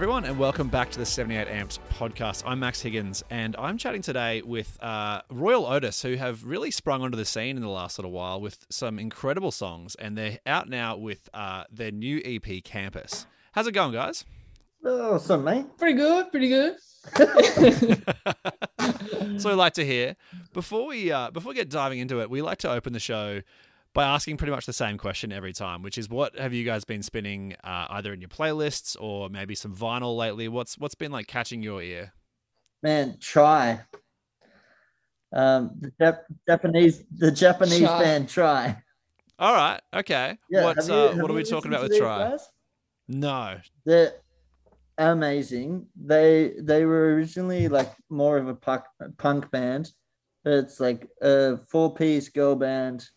G'day, everyone, and welcome back to the 78 Amps podcast. I'm Max Higgins, and I'm chatting today with uh, Royel Otis, who have really sprung onto the scene in the last little while with some incredible songs, and they're out now with uh, their new EP, Campus. How's it going, guys? Awesome, mate. Pretty good, pretty good. so, I like to hear before we uh, before we get diving into it, we like to open the show by asking pretty much the same question every time, which is what have you guys been spinning uh, either in your playlists or maybe some vinyl lately? What's what's been like catching your ear? Man, try. Um, the Jap- Japanese, the Japanese Try. band Try. All right, okay. Yeah, What's have you- uh, what are we talking about with Try? guys? No. They're amazing. They they were originally like more of a punk, punk band. It's like a four piece girl band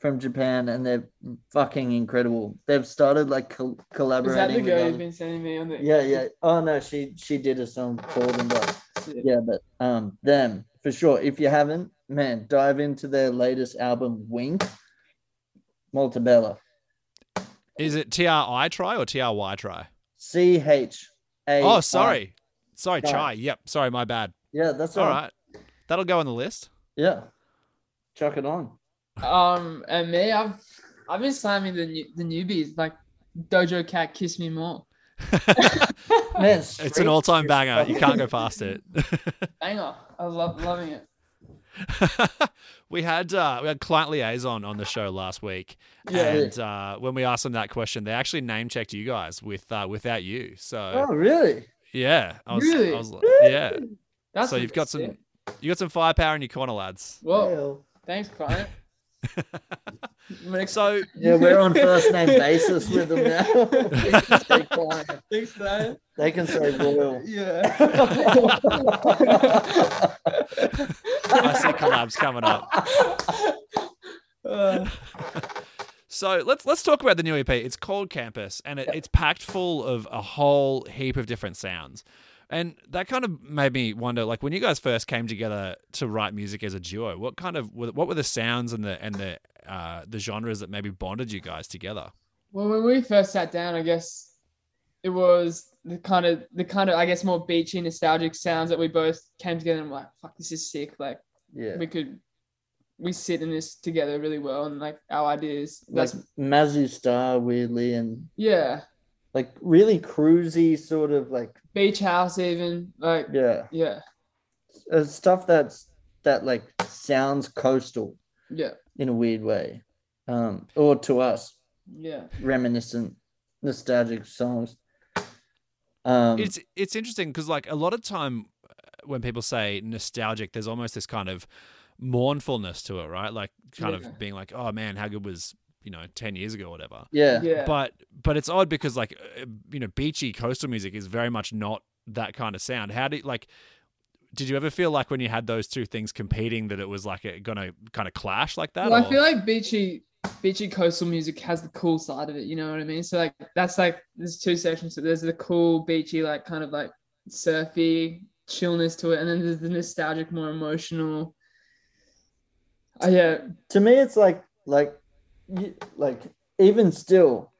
from Japan, and they're fucking incredible. They've started like col- Is that collaborating. the girl other- you've been sending me on the? Yeah, yeah. Oh no, she she did a song called and stuff. Yeah, but um, them for sure. If you haven't, man, dive into their latest album, Wink. Multibella. Is it T R I try or T R Y try? C H A. Oh, sorry. Sorry, Chai. chai. Yep. Sorry, my bad. Yeah, that's All all right. That'll go on the list. Yeah, chuck it on. Um, and me, I've I've been slamming the new, the newbies like Doja Cat, Kiss Me More. Man, It's an straight- all-time banger. You can't go past it. Banger. I love loving it. we had uh, we had client liaison on the show last week, Yeah. and uh, when we asked them that question, they actually name checked you guys with uh, without you. So Oh, really? yeah, I was, Really? I was like, yeah. That's So you've got some sick. you got some firepower in your corner, lads. Well, thanks, client. So Yeah, we're on first name basis with them now. They can say client. thanks, client. They can say royal. Yeah. I see collabs coming up. Uh, So let's let's talk about the new EP. It's called Campus, and it, it's packed full of a whole heap of different sounds. And that kind of made me wonder, like when you guys first came together to write music as a duo, what kind of what were the sounds and the and the uh, the genres that maybe bonded you guys together? well, when we first sat down, I guess it was the kind of the kind of I guess more beachy, nostalgic sounds that we both came together and were like, "Fuck, this is sick!" Like Yeah. we could we sit in this together really well and like our ideas Like that's Mazzy Star, weirdly, and yeah like really cruisy, sort of like, beach house even like yeah. yeah uh, stuff that's that like sounds coastal yeah in a weird way um or to us yeah reminiscent nostalgic songs um It's it's interesting because like a lot of time uh, when people say nostalgic, there's almost this kind of mournfulness to it, right? Like kind Yeah. of being like, oh man, how good was you know ten years ago or whatever. yeah. Yeah. But but it's odd because like uh, you know beachy coastal music is very much not that kind of sound. How did like did you ever feel like when you had those two things competing that it was like it gonna kind of clash like that well, or- i feel like beachy beachy coastal music has the cool side of it you know what i mean? So like that's like there's two sections so there's the cool beachy like kind of like surfy chillness to it and then there's the nostalgic more emotional. Uh, yeah. To me it's like like you- like even still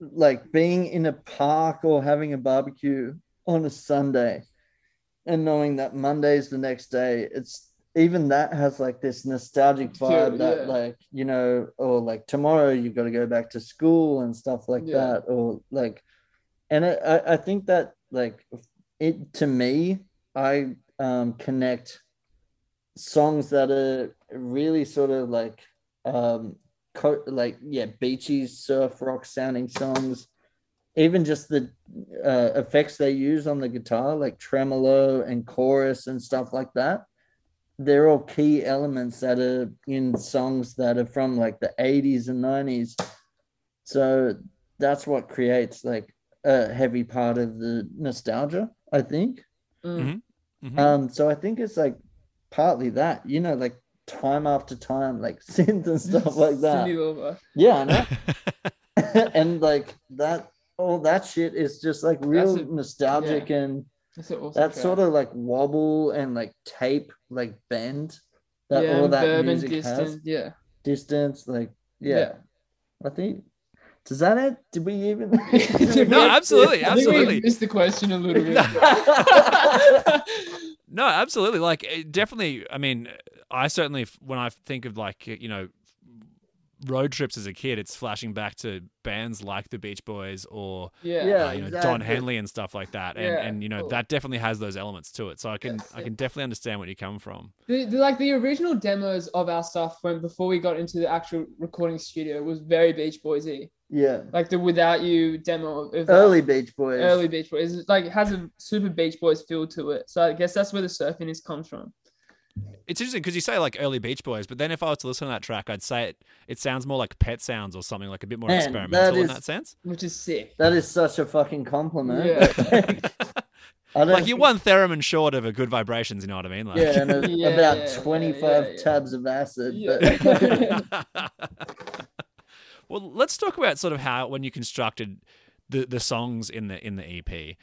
like being in a park or having a barbecue on a sunday and knowing that monday's the next day it's even that has like this nostalgic vibe that yeah. like you know or like tomorrow you've got to go back to school and stuff like Yeah. that or like and I i think that like it to me i um connect songs that are really sort of like um co- like yeah beachy surf rock sounding songs. Even just the uh, effects they use on the guitar like tremolo and chorus and stuff like that they're all key elements that are in songs that are from like the 80s and 90s so that's what creates like a heavy part of the nostalgia i think. Mm, Mhm. um, so I think it's like partly that, you know, like time after time, like synth and stuff like that. Cindy Yeah, I know. and like that, all that shit is just like real a- nostalgic and That's an awesome that track. sort of like wobble and like tape, like bend that yeah, all that music distant. has. Yeah. Distance, like yeah. Yeah. I think Does that it? Did we even? No, absolutely, I we absolutely. missed the question a little bit. No, absolutely. Like, it definitely. I mean, I certainly, when I think of like, you know, road trips as a kid, it's flashing back to bands like the Beach Boys or yeah. Yeah. uh, you know Don. Henley and stuff like that. And Yeah, and you know cool. that definitely has those elements to it. So I can Yes, I yeah. can definitely understand where you come from. The, the like the original demos of our stuff when before we got into the actual recording studio was very Beach Boysy. yeah. Like the Without You demo of that Early Beach Boys. early Beach Boys. It's like it has a super Beach Boys feel to it. So I guess that's where the surfiness comes from. It's interesting because you say like early Beach Boys, but then if I was to listen to that track, I'd say it it sounds more like Pet Sounds or something like a bit more Man, experimental that in that sense. Which is sick. That is such a fucking compliment. Yeah. I don't Like you're one theremin short of a good vibrations, you know what I mean? Like, Yeah, and a- Yeah, about yeah, yeah, 25 yeah, yeah. tabs of acid. Yeah. But well, let's talk about sort of how when you constructed the the songs in the in the EP.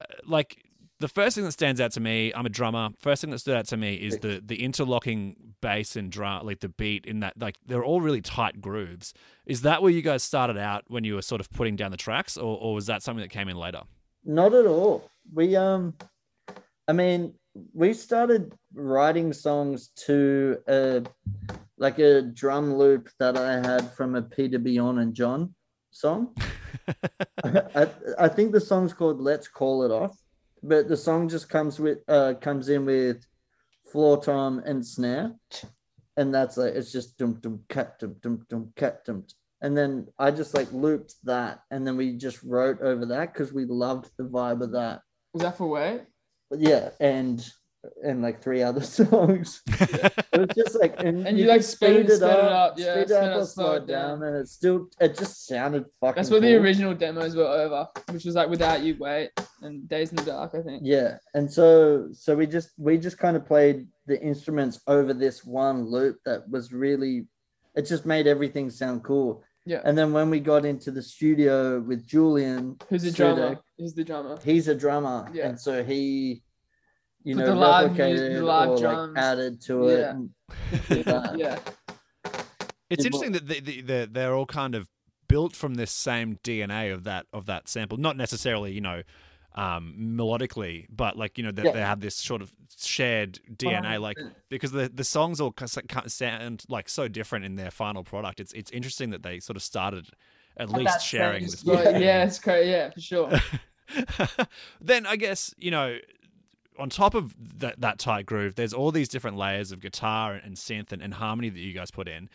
Uh, like the first thing that stands out to me, I'm a drummer. First thing that stood out to me is the the interlocking bass and drum, like the beat in that, like they're all really tight grooves. Is that where you guys started out when you were sort of putting down the tracks, or, or was that something that came in later? Not at all. We um I mean, we started writing songs to a like a drum loop that I had from a Peter Bjorn and John song. I, I think the song's called Let's Call It Off, but the song just comes with uh comes in with floor tom and snare. And that's like it's just dum dum cat dum dum dum cat dum and then I just like looped that, and then we just wrote over that because we loved the vibe of that. Was that for Wait? Yeah, and and like three other songs. it was just like and, And you, like, speed, sped it- sped it up, yeah, speed it up up, slow it down. down, and it still it just sounded fucking. That's what the original demos were over, which was like Without You Wait and Days in the Dark, I think. Yeah, and so so we just we just kind of played the instruments over this one loop that was really, it just made everything sound cool. Yeah. And then when we got into the studio with Julian, Who's Sudek, drummer? Who's the drummer? he's a drummer, Yeah. and so he, you Put know, live replicated music- live or drums. like added to it. Yeah. and did yeah. It's interesting that the, the, the, they're all kind of built from this same DNA of that of that sample. Not necessarily, you know, um, melodically, but like you know that Yeah. they have this sort of shared DNA. Like because the the songs all ca- ca- sound like so different in their final product. It's it's interesting that they sort of started at At least sharing same this. spot. Yeah, it's great. Yeah, for sure. then I guess you know, on top of that that tight groove, there's all these different layers of guitar and synth and, and harmony that you guys put in.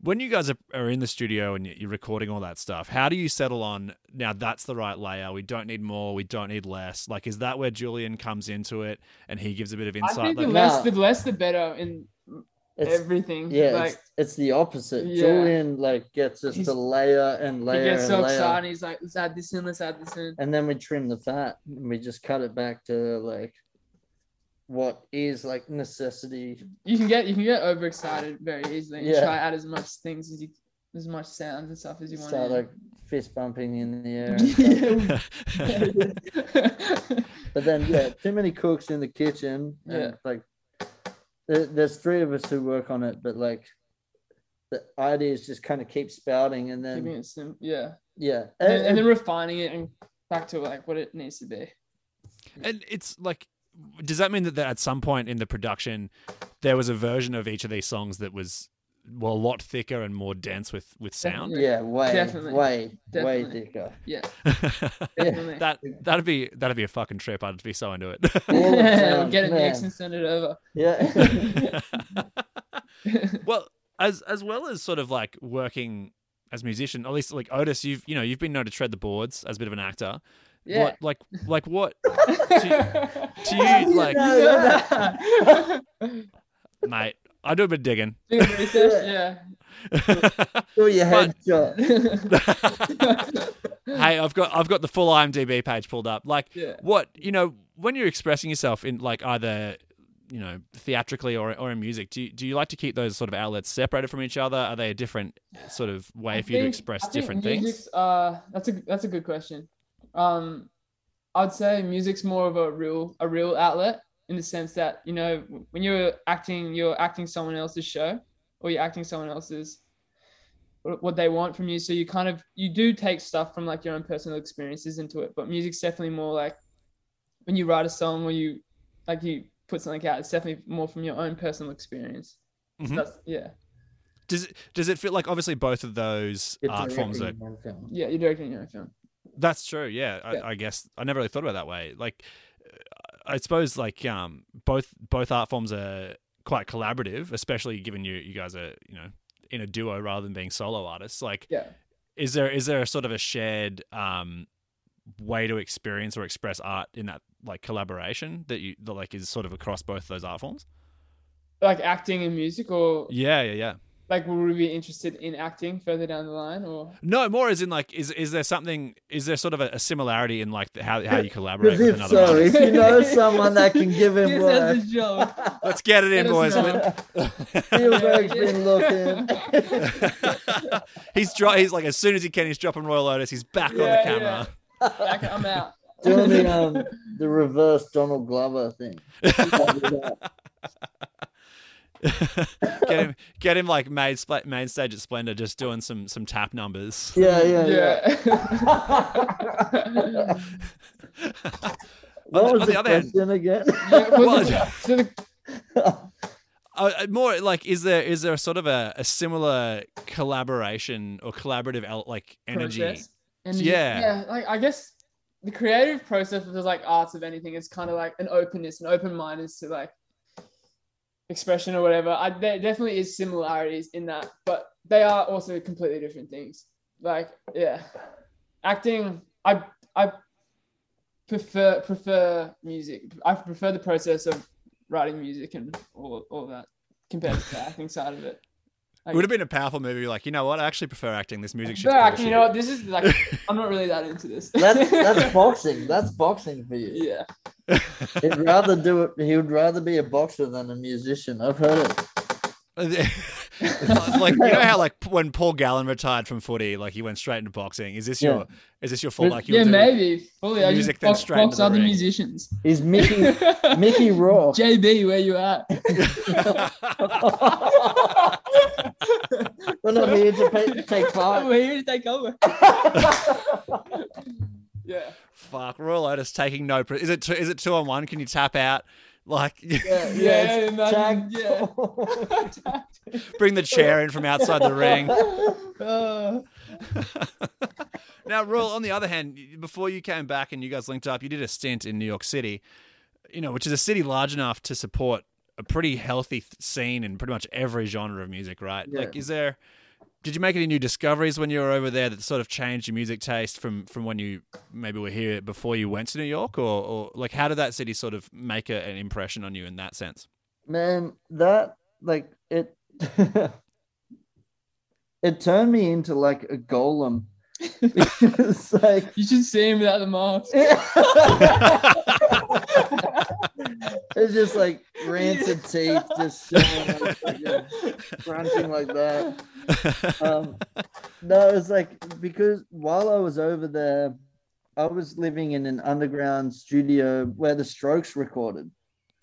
When you guys are, are in the studio and you're recording all that stuff, how do you settle on now? That's the right layer. We don't need more. We don't need less. Like, is that where Julian comes into it and he gives a bit of insight? I insight? think the less Nah. the less the better in It's, everything. yeah, like it's, it's the opposite. Yeah. Julian like gets us He's- to layer and layer. he layer gets and so layer, excited. He's like, let's add this in. Let's add this in. and then we trim the fat and we just cut it back to like what is like necessity. You can get you can get overexcited very easily and Yeah. try out as much things as you as much sounds and stuff as you want. Start like fist bumping in the air. yeah. But then, yeah, too many cooks in the kitchen. And, Yeah. Like, there, there's three of us who work on it, but like, the ideas just kind of keep spouting, and then it sim- yeah. yeah, And, and, and then refining it and back to like what it needs to be. and it's like, does that mean that, that at some point in the production, there was a version of each of these songs that was well a lot thicker and more dense with with sound? yeah, way, Definitely. way, way thicker. Yeah. Definitely. that that'd be that'd be a fucking trip. I'd be so into it. All of sound, Get it man. mixed and send it over. Yeah, well, as as well as sort of like working as musician, at least like Otis, you've you know you've been known to tread the boards as a bit of an actor. Yeah. What like like what to you, like- know mate? I do a bit of digging. yeah. do your headshot. hey, I've got I've got the full IMDb page pulled up. Like Yeah. what you know when you're expressing yourself in like either you know theatrically or or in music, do you, do you like to keep those sort of outlets separated from each other? Are they a different sort of way I for you to express think different things? Uh, that's a that's a good question. Um, I'd say music's more of a real a real outlet in the sense that you know when you're acting, you're acting someone else's show or you're acting someone else's what they want from you. So you kind of you do take stuff from like your own personal experiences into it, but music's definitely more like when you write a song or you like you put something out, it's definitely more from your own personal experience. So Mhm. that's yeah. Does it does it feel like obviously both of those You're art forms are directing your own film. Yeah, you're directing your own film. That's true. Yeah, I, Yeah. I guess I never really thought about that way. Like, uh, I suppose like um both both art forms are quite collaborative, especially given you you guys are you know in a duo rather than being solo artists. Like, Yeah. is there is there a sort of a shared um way to experience or express art in that like collaboration that you that like is sort of across both those art forms? Like acting and music or Yeah, yeah, yeah. Like would we be interested in acting further down the line or No, more as in like, is is there something? Is there sort of a, a similarity in like the, how how you collaborate with if another so, artist? if you know someone that can give him Yes, work, a joke. Let's get it in, Let boys. know. Spielberg's been looking. he's dro- he's like as soon as he can, he's dropping Royal Lotus. He's back on the Yeah, camera. Back- I'm out. Doing the um the reverse Donald Glover thing. get him, get him like main, spl- main stage at Splendour, just doing some some tap numbers. Yeah, yeah, yeah. Yeah. What On was on the, the other hand- again? Yeah, Well, was it- Uh, more like, is there is there a sort of a, a similar collaboration or collaborative el- like energy? process. And Yeah. yeah, like I guess the creative process of the like arts of anything is kind of like an openness, an open mindedness to like expression or whatever. I there definitely is similarities in that, but they are also completely different things. Like yeah, acting. I I prefer prefer music. I prefer the process of writing music and all all that compared to the acting side of it. It would have been a powerful movie. Like, you know what? I actually prefer acting. This music shit's But acting, you know what? This is like I'm not really that into this. That's that's boxing. That's boxing for you. yeah. He'd rather do it. He would rather be a boxer than a musician. I've heard it. like you know how like when Paul Gallen retired from footy, like he went straight into boxing. Is this Yeah. your is this your fault? Like you'll Yeah, maybe. Fully. I music, just then box, straight into box the other ring. musicians. Is Mickey Mickey Rourke. JB, where you at? We're not here to pay, take part. We're here to take over. Yeah. Fuck, Royel Lotus taking no. Pre- is it two, is it two on one? Can you tap out? Like Yeah, Yeah, yeah, it's tag- yeah. bring the chair in from outside the ring. Uh, now, Royal. On the other hand, before you came back and you guys linked up, you did a stint in New York City. You know, which is a city large enough to support a pretty healthy scene in pretty much every genre of music, right? Yeah. Like, is there? Did you make any new discoveries when you were over there that sort of changed your music taste from from when you maybe were here before you went to New York, or, or like how did that city sort of make a, an impression on you in that sense? Man, that like it it turned me into like a golem. it's like you should see him without the mask. it's just like rancid tape just like, crunching like that. Um, no, it was like because while I was over there, I was living in an underground studio where the Strokes recorded.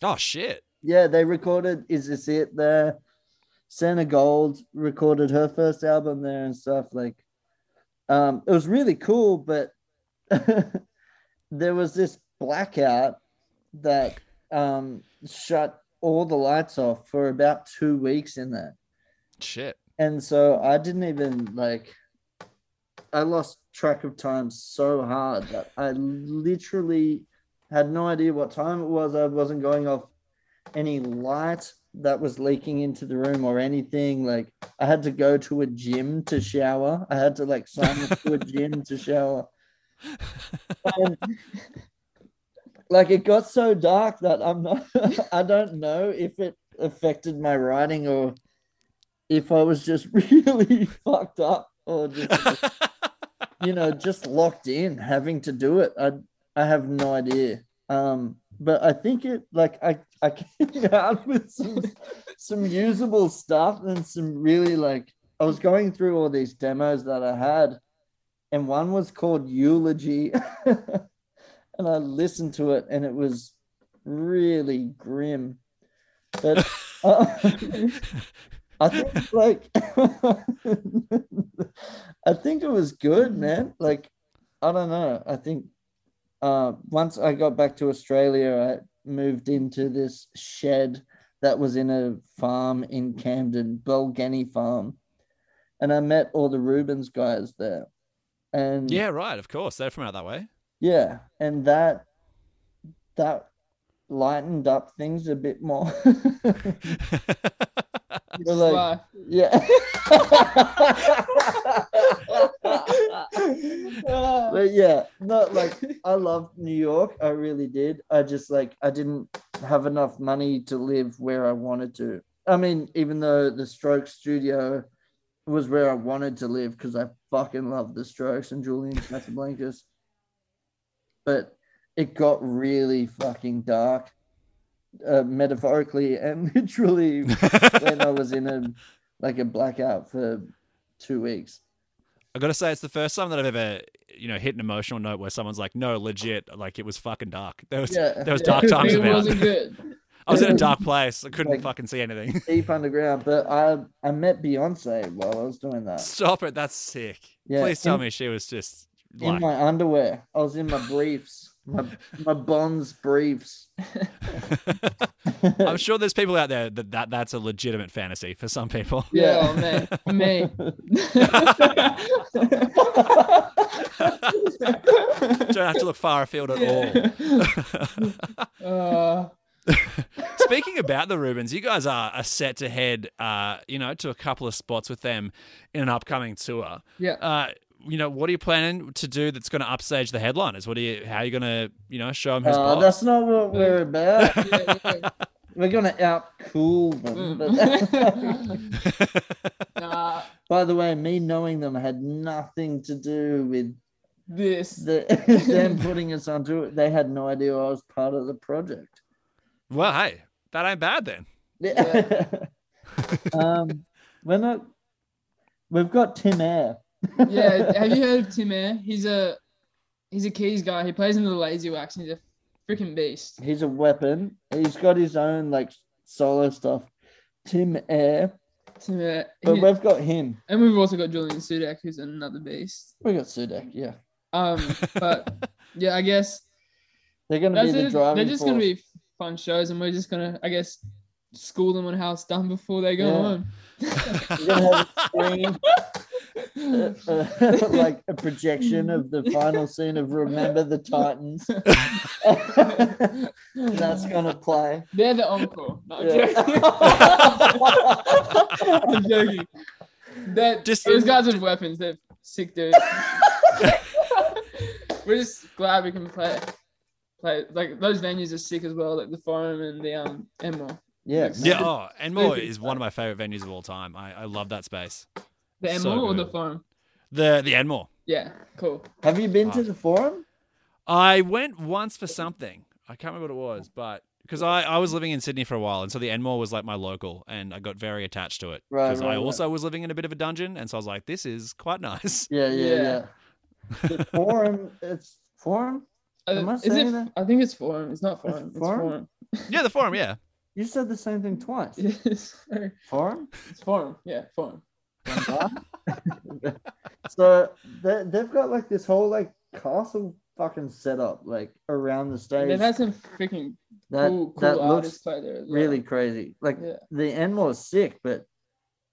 oh shit! Yeah, they recorded Is This It there. Santigold recorded her first album there and stuff. Like, um, it was really cool, but there was this blackout that um, shut all the lights off for about two weeks in there. Shit. And so I didn't even like, I lost track of time so hard that I literally had no idea what time it was. I wasn't going off any light that was leaking into the room or anything. Like I had to go to a gym to shower. I had to like sign up to a gym to shower. And, like it got so dark that I'm not I don't know if it affected my writing or if I was just really fucked up or just you know just locked in having to do it. I I have no idea. Um but I think it like I I came out with some some usable stuff and some really like I was going through all these demos that I had and one was called Eulogy and I listened to it and it was really grim. But uh, I think like I think it was good, man. Like I don't know. I think uh, once I got back to Australia, I moved into this shed that was in a farm in Camden, Bulgani Farm, and I met all the Rubens guys there. And Yeah, right. Of course, they're from out that way. Yeah, and that that lightened up things a bit more. You're like, yeah. but yeah, not like I loved New York. I really did. I just like I didn't have enough money to live where I wanted to. I mean, even though the Strokes studio was where I wanted to live because I fucking love the Strokes and Julian Casablancas. But it got really fucking dark, uh, metaphorically and literally when I was in a like a blackout for two weeks. I gotta say, it's the first time that I've ever, you know, hit an emotional note where someone's like, "No, legit, like it was fucking dark." There was Yeah. there was Yeah. dark times it about. wasn't good. I was in a dark place. I couldn't Like- fucking see anything. deep underground. But I I met Beyonce while I was doing that. Stop it. That's sick. Yeah, Please tell in- me she was just In my underwear. I was in my briefs. My my bonds briefs. I'm sure there's people out there that, that that's a legitimate fantasy for some people. Yeah, Yeah. oh, man, me. Don't have to look far afield at all. uh, Speaking about the Rubens, you guys are, are set to head, uh, you know, to a couple of spots with them in an upcoming tour. yeah. Uh, you know, what are you planning to do that's going to upstage the headliners? What are you? How are you going to, you know, show them who's Uh, boss? that's not what we're about. yeah, yeah. We're gonna out cool them. But Mm. nah, by the way, me knowing them had nothing to do with this. the, them putting us onto it. They had no idea I was part of the project. Well, hey, that ain't bad then. Yeah. um, we're not. We've got Tim Air. Yeah, have you heard of Tim Air? He's a he's a keys guy. He plays in the Lazy Wax. And he's a freaking beast. He's a weapon. He's got his own like solo stuff. Tim Air, Tim Air. but He- we've got him. and we've also got Julian Sudek, who's another beast. We got Sudek. Yeah, Um, but yeah, I guess they're gonna be the it. driving They're just force. gonna be fun shows, and we're just gonna, I guess, school them on how it's done before they go Yeah. on. uh, like a projection of the final scene of Remember the Titans. That's gonna play. They're the encore. No, I'm Yeah. joking. I'm joking. That Just- those guys with weapons, they're sick dudes. We're just glad we can play play like those venues are sick as well, like the forum and the um Enmore. Yeah. Yeah. Oh, and more Stupid is one of my favorite venues of all time. I, I love that space. The So Enmore or the good. forum? The the Enmore. Yeah, cool. Have you been to the forum? I went once for something. I can't remember what it was, but because I, I was living in Sydney for a while, and so the Enmore was like my local, and I got very attached to it. Right, Because right, I right. also was living in a bit of a dungeon, and so I was like, this is quite nice. Yeah, yeah, Yeah. yeah. The forum. It's forum. Am I Uh, is saying it? that? I think it's forum. It's not forum. It's forum? forum. yeah, the forum, yeah. You said the same thing twice. It's, Forum. it's forum. Yeah, forum. so they, they've got like this whole like castle fucking setup like around the stage. They've had some freaking that cool, cool that artists looks play there. As well. really crazy. Like Yeah. the Enmore's sick, but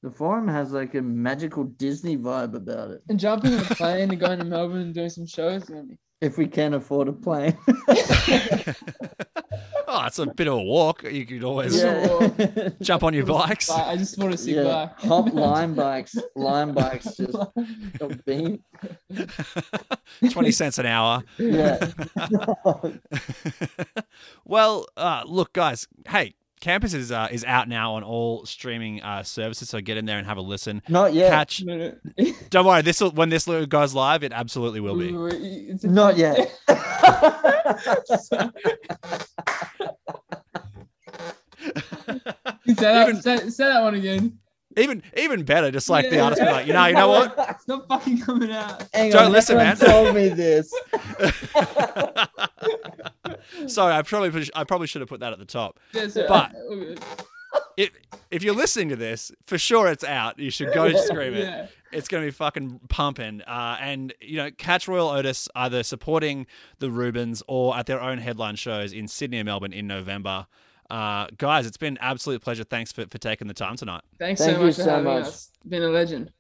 the forum has like a magical Disney vibe about it. And jumping on a plane and going to Melbourne and doing some shows. is If we can't afford a plane. oh, it's a bit of a walk. You could always Yeah. jump on your bikes. I just want to see yeah. black. Hop Lime bikes. Lime bikes just a beam. 20 cents an hour. Yeah. well, uh, look, guys. Hey, Campus is uh, is out now on all streaming uh, services, so get in there and have a listen. Not yet. Catch. No, Don't worry. This will when this goes live, it absolutely will be. no. It's a- Not yet. say, that, Even- say, say that one again. Even even better, just like the artist be like, you know, you know what? It's not fucking coming out. Hang Don't on, listen, no man. one told me this. Sorry, I probably I probably should have put that at the top. Yeah, so- But- all. If if you're listening to this, for sure it's out. You should go stream it. Yeah. It's going to be fucking pumping. Uh, and, you know, catch Royel Otis either supporting the Rubens or at their own headline shows in Sydney and Melbourne in November. Uh, guys, it's been an absolute pleasure. Thanks for, for taking the time tonight. Thanks Thank so you much for so having much. us. Been a legend.